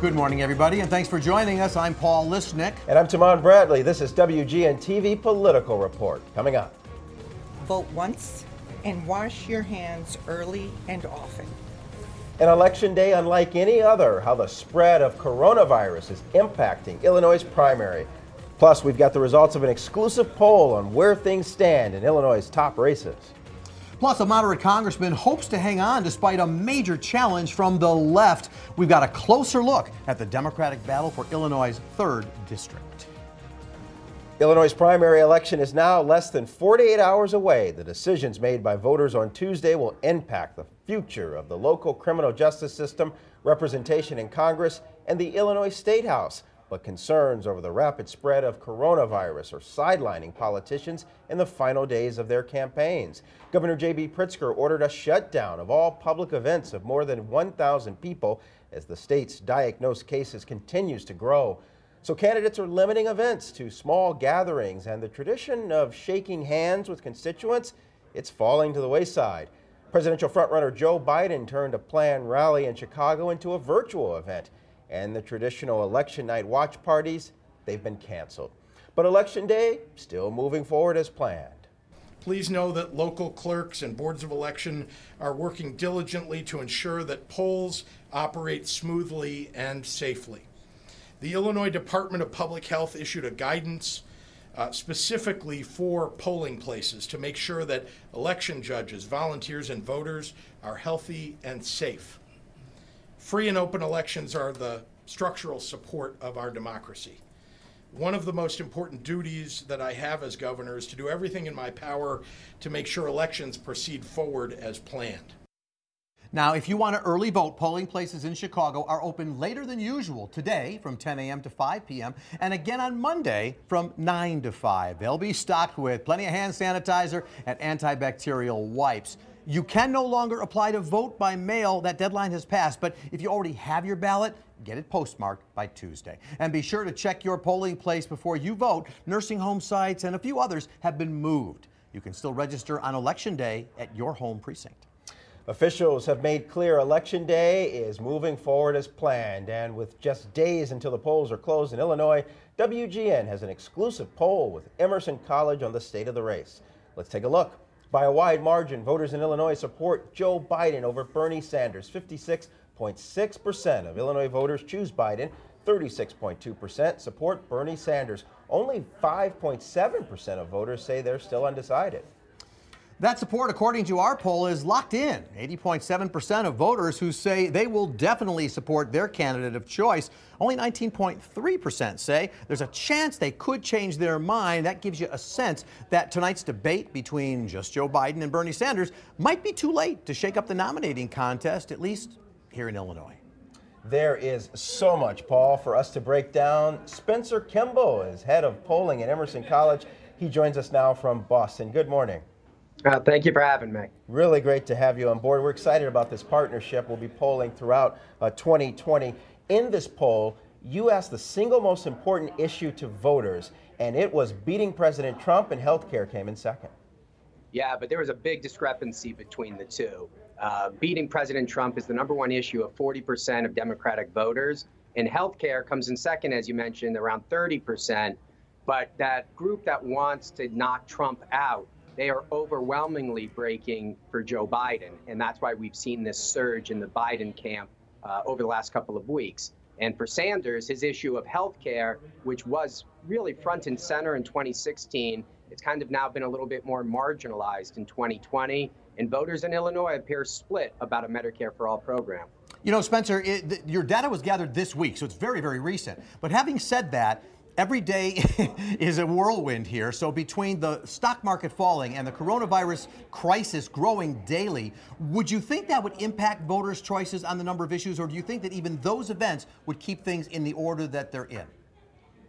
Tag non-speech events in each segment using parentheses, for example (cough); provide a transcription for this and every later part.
Good morning, everybody, and thanks for joining us. I'm Paul Lisnek. And I'm Tahman Bradley. This is WGN TV Political Report. Coming up. Vote once and wash your hands early and often. An election day unlike any other, how the spread of coronavirus is impacting Illinois' primary. Plus, we've got the results of an exclusive poll on where things stand in Illinois' top races. Plus, a moderate congressman hopes to hang on despite a major challenge from the left. We've got a closer look at the Democratic battle for Illinois' 3rd District. Illinois' primary election is now less than 48 hours away. The decisions made by voters on Tuesday will impact the future of the local criminal justice system, representation in Congress, and the Illinois State House but concerns over the rapid spread of coronavirus are sidelining politicians in the final days of their campaigns. Governor J.B. Pritzker ordered a shutdown of all public events of more than 1,000 people as the state's diagnosed cases continues to grow. So candidates are limiting events to small gatherings and the tradition of shaking hands with constituents, it's falling to the wayside. Presidential frontrunner Joe Biden turned a planned rally in Chicago into a virtual event and the traditional election night watch parties, they've been canceled. But election day still moving forward as planned. Please know that local clerks and boards of election are working diligently to ensure that polls operate smoothly and safely. The Illinois Department of Public Health issued a guidance uh, specifically for polling places to make sure that election judges, volunteers, and voters are healthy and safe. Free and open elections are the structural support of our democracy. One of the most important duties that I have as governor is to do everything in my power to make sure elections proceed forward as planned. Now, if you want to early vote, polling places in Chicago are open later than usual today from 10 a.m. to 5 p.m. and again on Monday from 9 to 5. They'll be stocked with plenty of hand sanitizer and antibacterial wipes. You can no longer apply to vote by mail. That deadline has passed. But if you already have your ballot, get it postmarked by Tuesday. And be sure to check your polling place before you vote. Nursing home sites and a few others have been moved. You can still register on Election Day at your home precinct. Officials have made clear Election Day is moving forward as planned. And with just days until the polls are closed in Illinois, WGN has an exclusive poll with Emerson College on the state of the race. Let's take a look. By a wide margin, voters in Illinois support Joe Biden over Bernie Sanders. 56.6% of Illinois voters choose Biden, 36.2% support Bernie Sanders. Only 5.7% of voters say they're still undecided. That support, according to our poll, is locked in. 80.7% of voters who say they will definitely support their candidate of choice. Only 19.3% say there's a chance they could change their mind. That gives you a sense that tonight's debate between just Joe Biden and Bernie Sanders might be too late to shake up the nominating contest, at least here in Illinois. There is so much, Paul, for us to break down. Spencer Kimball is head of polling at Emerson College. He joins us now from Boston. Good morning. Uh, thank you for having me. Really great to have you on board. We're excited about this partnership. We'll be polling throughout uh, 2020. In this poll, you asked the single most important issue to voters, and it was beating President Trump, and healthcare came in second. Yeah, but there was a big discrepancy between the two. Uh, beating President Trump is the number one issue of 40% of Democratic voters, and healthcare comes in second, as you mentioned, around 30%. But that group that wants to knock Trump out they are overwhelmingly breaking for Joe Biden. And that's why we've seen this surge in the Biden camp uh, over the last couple of weeks. And for Sanders, his issue of health care, which was really front and center in 2016, it's kind of now been a little bit more marginalized in 2020. And voters in Illinois appear split about a Medicare for All program. You know, Spencer, it, the, your data was gathered this week, so it's very, very recent. But having said that, every day (laughs) is a whirlwind here. So, between the stock market falling and the coronavirus crisis growing daily, would you think that would impact voters' choices on the number of issues, or do you think that even those events would keep things in the order that they're in?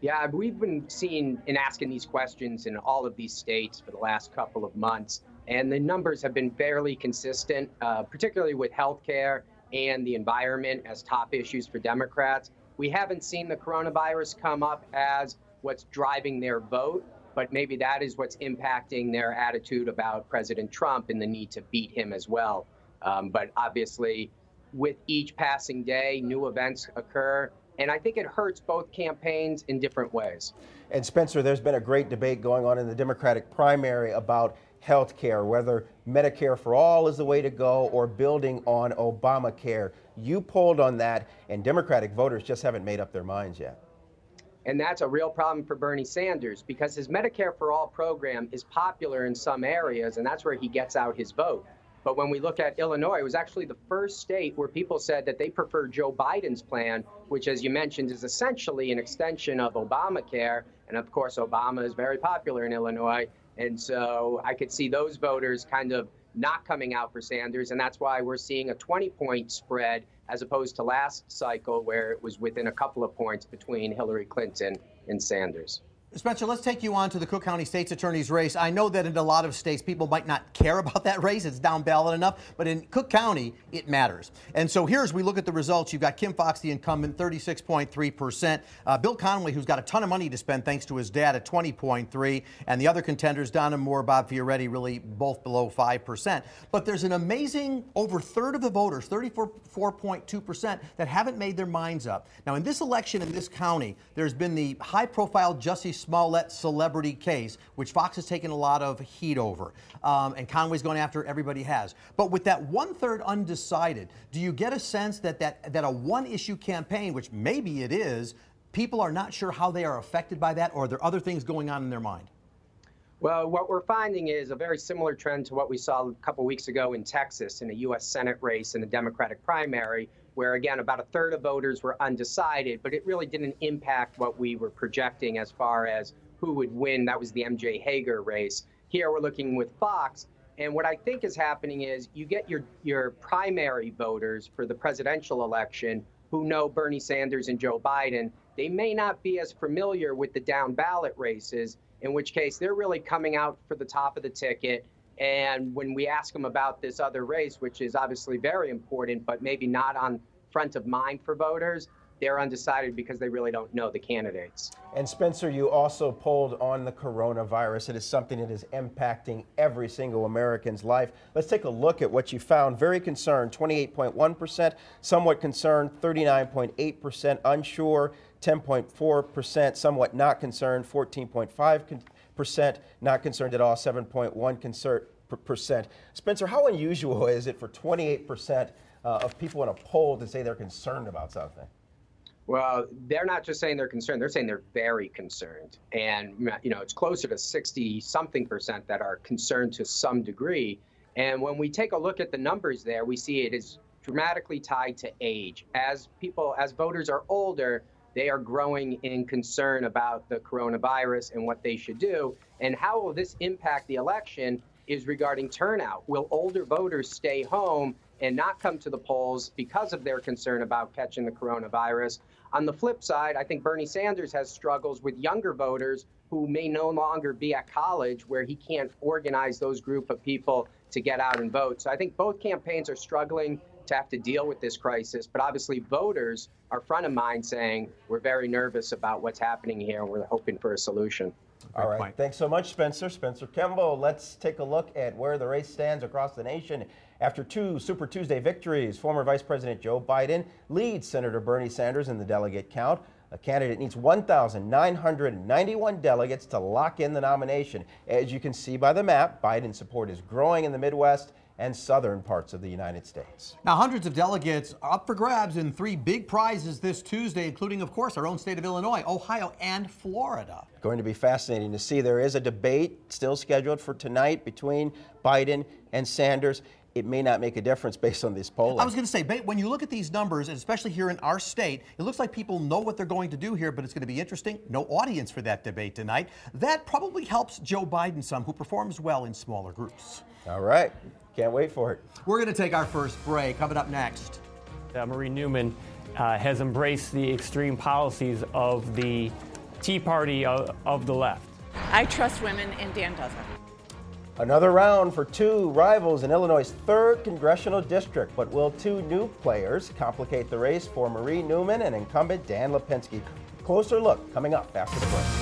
Yeah, we've been seeing and asking these questions in all of these states for the last couple of months, and the numbers have been fairly consistent, uh, particularly with healthcare and the environment as top issues for Democrats. We haven't seen the coronavirus come up as what's driving their vote, but maybe that is what's impacting their attitude about President Trump and the need to beat him as well. Um, but obviously, with each passing day, new events occur. And I think it hurts both campaigns in different ways. And Spencer, there's been a great debate going on in the Democratic primary about health care, whether Medicare for all is the way to go or building on Obamacare. You polled on that, and Democratic voters just haven't made up their minds yet. And that's a real problem for Bernie Sanders because his Medicare for All program is popular in some areas, and that's where he gets out his vote. But when we look at Illinois, it was actually the first state where people said that they prefer Joe Biden's plan, which, as you mentioned, is essentially an extension of Obamacare. And of course, Obama is very popular in Illinois. And so I could see those voters kind of not coming out for Sanders. And that's why we're seeing a 20 point spread as opposed to last cycle where it was within a couple of points between Hillary Clinton and Sanders. Spencer, let's take you on to the Cook County State's Attorney's race. I know that in a lot of states, people might not care about that race. It's down ballot enough. But in Cook County, it matters. And so here's we look at the results. You've got Kim Foxx, the incumbent, 36.3%. Uh, Bill Conway, who's got a ton of money to spend thanks to his dad, at 20.3%. And the other contenders, Donna More, Bob Fioretti, really both below 5%. But there's an amazing over third of the voters, 34.2%, that haven't made their minds up. Now, in this election in this county, there's been the high profile Jussie Smollett celebrity case, which Foxx has taken a lot of heat over. Um, and Conway's going after everybody has. But with that one third undecided, do you get a sense that, that, that a one issue campaign, which maybe it is, people are not sure how they are affected by that, or are there other things going on in their mind? Well, what we're finding is a very similar trend to what we saw a couple weeks ago in Texas in a U.S. Senate race in the Democratic primary, where again about a third of voters were undecided, but it really didn't impact what we were projecting as far as who would win. That was the MJ Hegar race. Here we're looking with Foxx. And what I think is happening is you get your, your primary voters for the presidential election who know Bernie Sanders and Joe Biden. They may not be as familiar with the down ballot races, in which case they're really coming out for the top of the ticket and when we ask them about this other race, which is obviously very important, but maybe not on front of mind for voters, they're undecided because they really don't know the candidates. And Spencer, you also polled on the coronavirus. It is something that is impacting every single American's life. Let's take a look at what you found. Very concerned, 28.1%, somewhat concerned, 39.8%, unsure, 10.4%, somewhat not concerned, 14.5 percent not concerned at all, 7.1 percent. Spencer, how unusual is it for 28 percent uh, of people in a poll to say they're concerned about something? Well, they're not just saying they're concerned; they're saying they're very concerned, and you know it's closer to 60 something percent that are concerned to some degree. And when we take a look at the numbers there, we see it is dramatically tied to age. As people, as voters are older, they are growing in concern about the coronavirus and what they should do. And how will this impact the election is regarding turnout. Will older voters stay home and not come to the polls because of their concern about catching the coronavirus? On the flip side, I think Bernie Sanders has struggles with younger voters who may no longer be at college where he can't organize those group of people to get out and vote. So I think both campaigns are struggling to have to deal with this crisis. But obviously, voters are front of mind saying, we're very nervous about what's happening here and we're hoping for a solution. All right. Thanks so much, Spencer. Spencer Kimball. Let's take a look at where the race stands across the nation. After two Super Tuesday victories, former Vice President Joe Biden leads Senator Bernie Sanders in the delegate count. A candidate needs 1,991 delegates to lock in the nomination. As you can see by the map, Biden's support is growing in the Midwest and southern parts of the United States. Now, hundreds of delegates are up for grabs in three big prizes this Tuesday, including, of course, our own state of Illinois, Ohio, and Florida. Going to be fascinating to see. There is a debate still scheduled for tonight between Biden and Sanders it may not make a difference based on this polling. I was going to say, when you look at these numbers, especially here in our state, it looks like people know what they're going to do here, but it's going to be interesting. No audience for that debate tonight. That probably helps Joe Biden some, who performs well in smaller groups. All right. Can't wait for it. We're going to take our first break. Coming up next. Uh, Marie Newman uh, has embraced the extreme policies of the Tea Party of, of the left. I trust women, and Dan doesn't. Another round for two rivals in Illinois' third congressional district. But will two new players complicate the race for Marie Newman and incumbent Dan Lipinski? Closer look coming up after the break.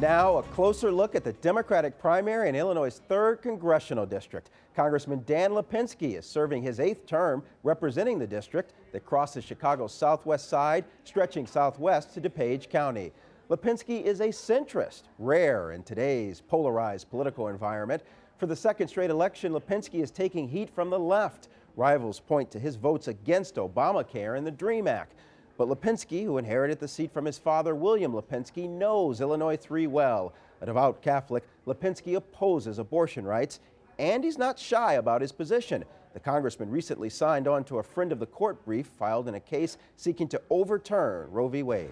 Now, a closer look at the Democratic primary in Illinois' 3rd Congressional District. Congressman Dan Lipinski is serving his eighth term representing the district that crosses Chicago's southwest side, stretching southwest to DuPage County. Lipinski is a centrist, rare in today's polarized political environment. For the second straight election, Lipinski is taking heat from the left. Rivals point to his votes against Obamacare and the DREAM Act. But Lipinski, who inherited the seat from his father, William Lipinski, knows Illinois 3 well. A devout Catholic, Lipinski opposes abortion rights, and he's not shy about his position. The congressman recently signed on to a friend of the court brief filed in a case seeking to overturn Roe v. Wade.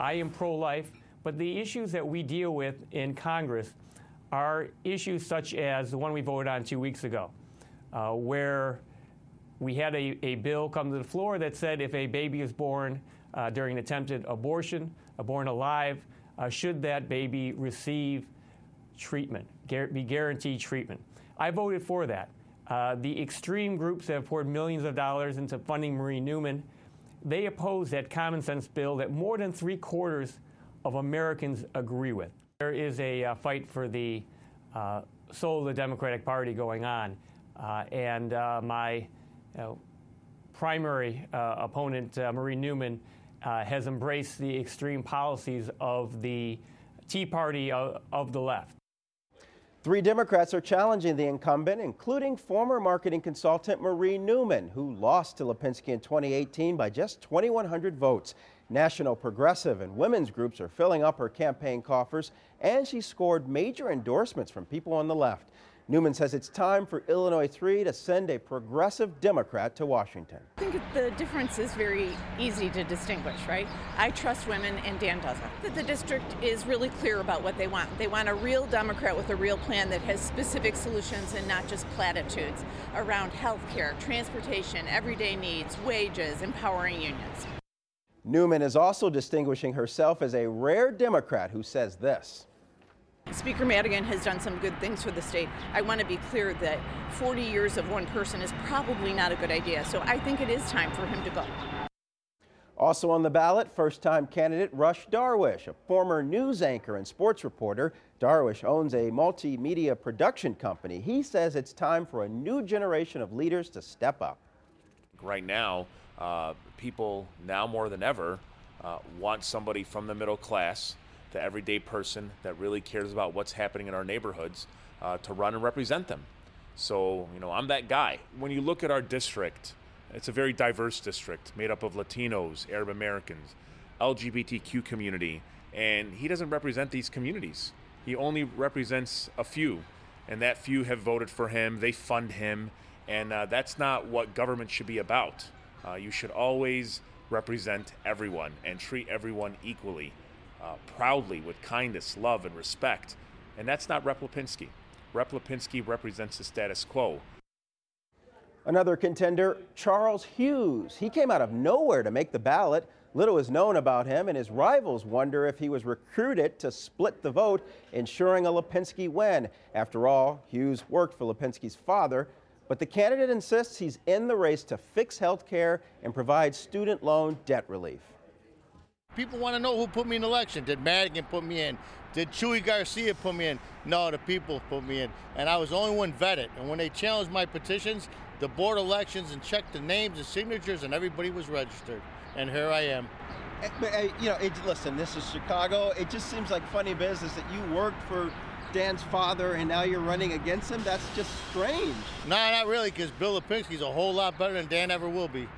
I am pro life, but the issues that we deal with in Congress are issues such as the one we voted on two weeks ago, uh, where we had a, a, bill come to the floor that said if a baby is born uh, during an attempted abortion, uh, born alive, uh, should that baby receive treatment, be guaranteed treatment. I voted for that. Uh, the extreme groups that have poured millions of dollars into funding Marie Newman, they oppose that common sense bill that more than three quarters of Americans agree with. There is a uh, fight for the uh, soul of the Democratic Party going on, and my know, primary uh, opponent, uh, Marie Newman, uh, has embraced the extreme policies of the Tea Party of, of the left. Three Democrats are challenging the incumbent, including former marketing consultant Marie Newman, who lost to Lipinski in 2018 by just 2,100 votes. National progressive and women's groups are filling up her campaign coffers, and she scored major endorsements from people on the left. Newman says it's time for Illinois 3 to send a progressive Democrat to Washington. I think the difference is very easy to distinguish, right? I trust women and Dan doesn't. The district is really clear about what they want. They want a real Democrat with a real plan that has specific solutions and not just platitudes around health care, transportation, everyday needs, wages, empowering unions. Newman is also distinguishing herself as a rare Democrat who says this. Speaker Madigan has done some good things for the state. I want to be clear that 40 years of one person is probably not a good idea. So I think it is time for him to go. Also on the ballot, first time candidate Rush Darwish, a former news anchor and sports reporter. Darwish owns a multimedia production company. He says it's time for a new generation of leaders to step up. Right now, uh, people now more than ever uh, want somebody from the middle class the everyday person that really cares about what's happening in our neighborhoods uh, to run and represent them. So, you know, I'm that guy. When you look at our district, it's a very diverse district made up of Latinos, Arab Americans, LGBTQ community, and he doesn't represent these communities. He only represents a few, and that few have voted for him, they fund him, and uh, that's not what government should be about. Uh, you should always represent everyone and treat everyone equally uh, proudly with kindness, love, and respect. And that's not Rep. Lipinski. Rep. Lipinski represents the status quo. Another contender, Charles Hughes. He came out of nowhere to make the ballot. Little is known about him, and his rivals wonder if he was recruited to split the vote, ensuring a Lipinski win. After all, Hughes worked for Lipinski's father, but the candidate insists he's in the race to fix health care and provide student loan debt relief. People want to know who put me in election. Did Madigan put me in? Did Chuy Garcia put me in? No, the people put me in. And I was the only one vetted. And when they challenged my petitions, the board elections and checked the names and signatures, and everybody was registered. And here I am. Eh, but, uh, you know, it, listen, this is Chicago. It just seems like funny business that you worked for Dan's father and now you're running against him. That's just strange. No, nah, not really, because Bill Lipinski's a whole lot better than Dan ever will be.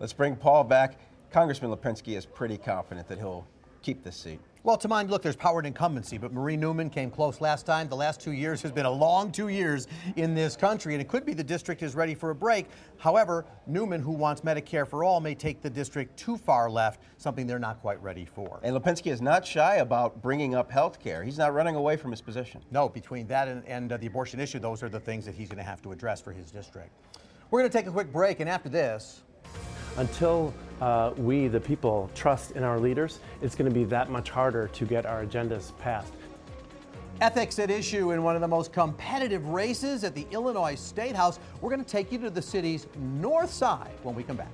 Let's bring Paul back. Congressman Lipinski is pretty confident that he'll keep this seat. Well, to mind, look, there's power and incumbency, but Marie Newman came close last time. The last two years has been a long two years in this country, and it could be the district is ready for a break. However, Newman, who wants Medicare for all, may take the district too far left, something they're not quite ready for. And Lipinski is not shy about bringing up health care. He's not running away from his position. No, between that and, and uh, the abortion issue, those are the things that he's going to have to address for his district. We're going to take a quick break, and after this, until uh, we, the people, trust in our leaders, it's going to be that much harder to get our agendas passed. Ethics at issue in one of the most competitive races at the Illinois State House. We're going to take you to the city's north side when we come back.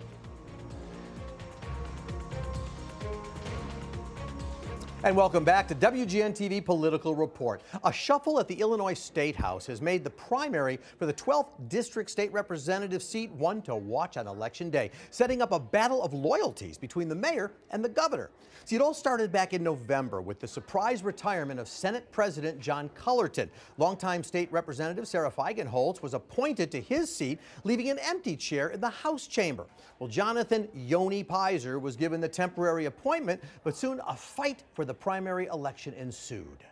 And welcome back to WGN TV Political Report. A shuffle at the Illinois State House has made the primary for the 12th District State Representative seat one to watch on Election Day, setting up a battle of loyalties between the mayor and the governor. See, it all started back in November with the surprise retirement of Senate President John Cullerton. Longtime State Representative Sara Feigenholtz was appointed to his seat, leaving an empty chair in the House chamber. Well, Jonathan Yoni Pizer was given the temporary appointment, but soon a fight for the primary election ensued.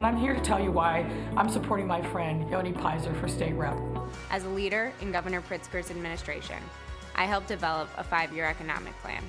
I'm here to tell you why I'm supporting my friend Yoni Pizer for state rep. As a leader in Governor Pritzker's administration, I helped develop a five year economic plan.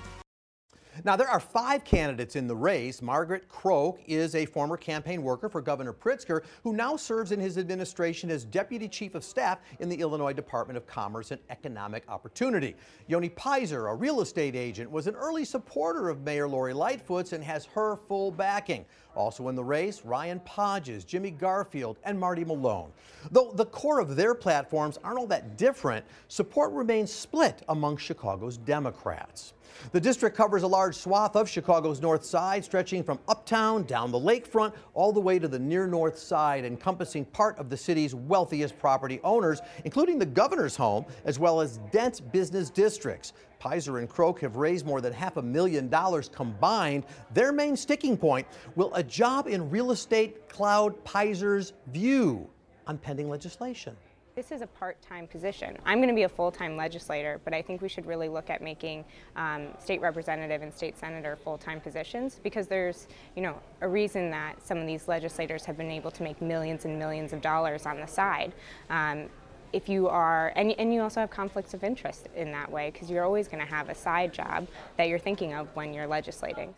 Now, there are five candidates in the race. Margaret Croke is a former campaign worker for Governor Pritzker, who now serves in his administration as Deputy Chief of Staff in the Illinois Department of Commerce and Economic Opportunity. Yoni Pizer, a real estate agent, was an early supporter of Mayor Lori Lightfoot's and has her full backing. Also in the race, Ryan Podges, Jimmy Garfield, and Marty Malone. Though the core of their platforms aren't all that different, support remains split among Chicago's Democrats. The district covers a large swath of Chicago's north side, stretching from uptown down the lakefront all the way to the near north side, encompassing part of the city's wealthiest property owners, including the governor's home, as well as dense business districts. Pizer and Croke have raised more than half a million dollars combined. Their main sticking point will a job in real estate cloud Pizer's view on pending legislation this is a part-time position. I'm going to be a full-time legislator, but I think we should really look at making um, state representative and state senator full-time positions because there's, you know, a reason that some of these legislators have been able to make millions and millions of dollars on the side. Um, if you are, and, and you also have conflicts of interest in that way because you're always going to have a side job that you're thinking of when you're legislating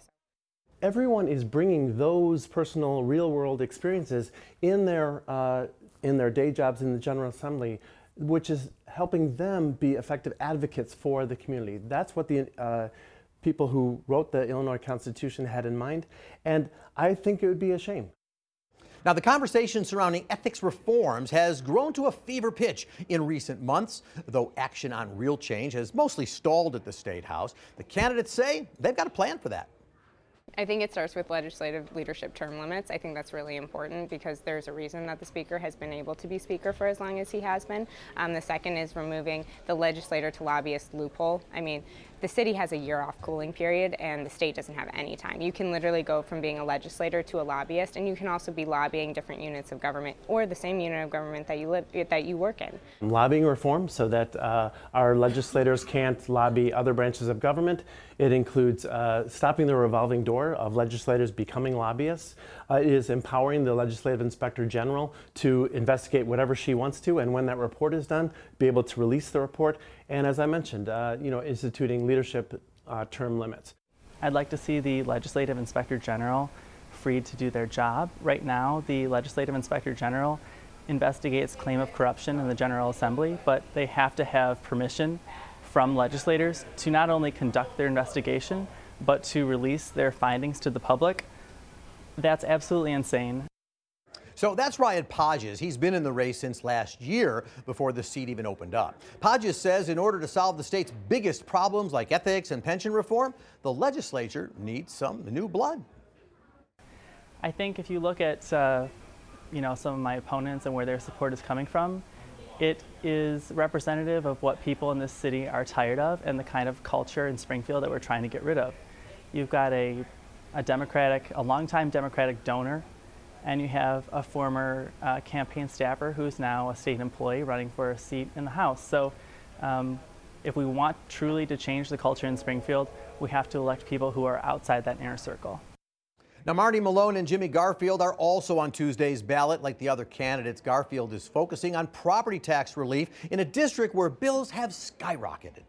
everyone is bringing those personal real world experiences in their uh, in their day jobs in the General Assembly, which is helping them be effective advocates for the community. That's what the uh, people who wrote the Illinois Constitution had in mind, and I think it would be a shame. Now, the conversation surrounding ethics reforms has grown to a fever pitch in recent months. Though action on real change has mostly stalled at the State House, the candidates say they've got a plan for that. I think it starts with legislative leadership term limits. I think that's really important because there's a reason that the Speaker has been able to be Speaker for as long as he has been. Um, the second is removing the legislator to lobbyist loophole. I mean, the city has a year off cooling period and the state doesn't have any time. You can literally go from being a legislator to a lobbyist and you can also be lobbying different units of government or the same unit of government that you live that you work in. Lobbying reform so that uh, our legislators can't lobby other branches of government. It includes uh, stopping the revolving door of legislators becoming lobbyists. Uh, it is empowering the legislative inspector general to investigate whatever she wants to, and when that report is done, be able to release the report. And as I mentioned, uh, you know, instituting leadership uh, term limits. I'd like to see the legislative inspector general freed to do their job. Right now, the legislative inspector general investigates claim of corruption in the General Assembly, but they have to have permission from legislators to not only conduct their investigation, but to release their findings to the public. That's absolutely insane. So that's Ryan Podges. He's been in the race since last year before the seat even opened up. Podges says in order to solve the state's biggest problems like ethics and pension reform, the legislature needs some new blood. I think if you look at uh, you know some of my opponents and where their support is coming from, it is representative of what people in this city are tired of and the kind of culture in Springfield that we're trying to get rid of. You've got a, a Democratic, a longtime Democratic donor and you have a former uh, campaign staffer who's now a state employee running for a seat in the House. So, um, if we want truly to change the culture in Springfield, we have to elect people who are outside that inner circle. Now, Marty Malone and Jimmy Garfield are also on Tuesday's ballot. Like the other candidates, Garfield is focusing on property tax relief in a district where bills have skyrocketed.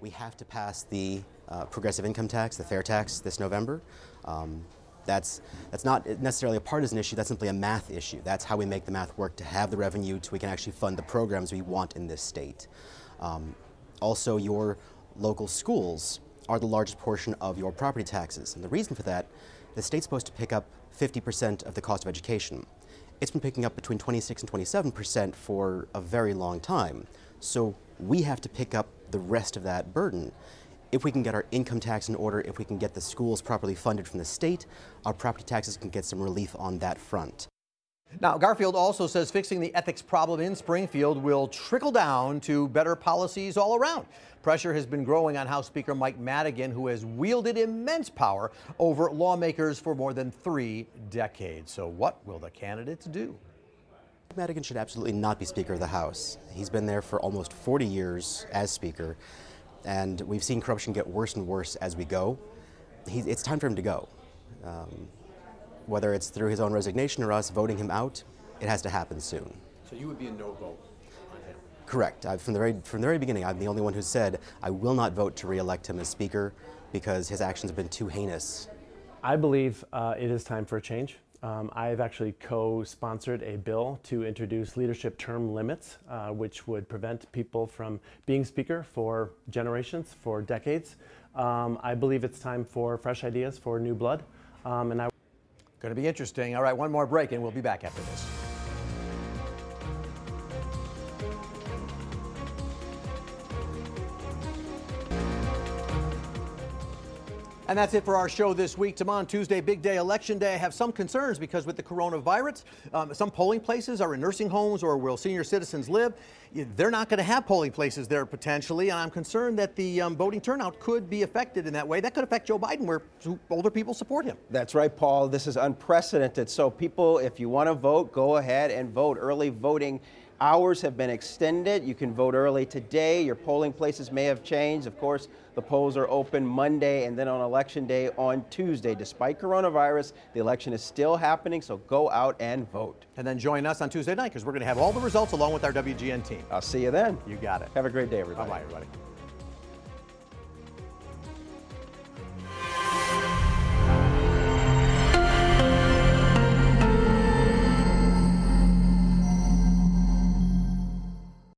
We have to pass the uh, progressive income tax, the fair tax, this November. Um, that's, that's not necessarily a partisan issue, that's simply a math issue. That's how we make the math work to have the revenue so we can actually fund the programs we want in this state. Um, also, your local schools are the largest portion of your property taxes. And the reason for that, the state's supposed to pick up 50% of the cost of education. It's been picking up between 26 and 27% for a very long time. So we have to pick up the rest of that burden. If we can get our income tax in order, if we can get the schools properly funded from the state, our property taxes can get some relief on that front. Now, Garfield also says fixing the ethics problem in Springfield will trickle down to better policies all around. Pressure has been growing on House Speaker Mike Madigan, who has wielded immense power over lawmakers for more than three decades. So, what will the candidates do? Madigan should absolutely not be Speaker of the House. He's been there for almost 40 years as Speaker, and we've seen corruption get worse and worse as we go. He, it's time for him to go. Um, whether it's through his own resignation or us voting him out, it has to happen soon. So, you would be a no vote on him? Correct. I, from, the very, from the very beginning, I'm the only one who said I will not vote to re-elect him as Speaker because his actions have been too heinous. I believe uh, it is time for a change. Um, I've actually co-sponsored a bill to introduce leadership term limits, uh, which would prevent people from being speaker for generations, for decades. Um, I believe it's time for fresh ideas, for new blood, um, and I. Going to be interesting. All right, one more break, and we'll be back after this. And that's it for our show this week. Tomorrow, Tuesday, big day, election day. I have some concerns because with the coronavirus, um, some polling places are in nursing homes or where senior citizens live. They're not going to have polling places there potentially, and I'm concerned that the um, voting turnout could be affected in that way. That could affect Joe Biden, where older people support him. That's right, Paul. This is unprecedented. So, people, if you want to vote, go ahead and vote. Early voting hours have been extended. You can vote early today. Your polling places may have changed. Of course, the polls are open Monday and then on election day on Tuesday. Despite coronavirus, the election is still happening, so go out and vote. And then join us on Tuesday night because we're going to have all the results along with our WGN team. I'll see you then. You got it. Have a great day, everybody. Bye bye, everybody.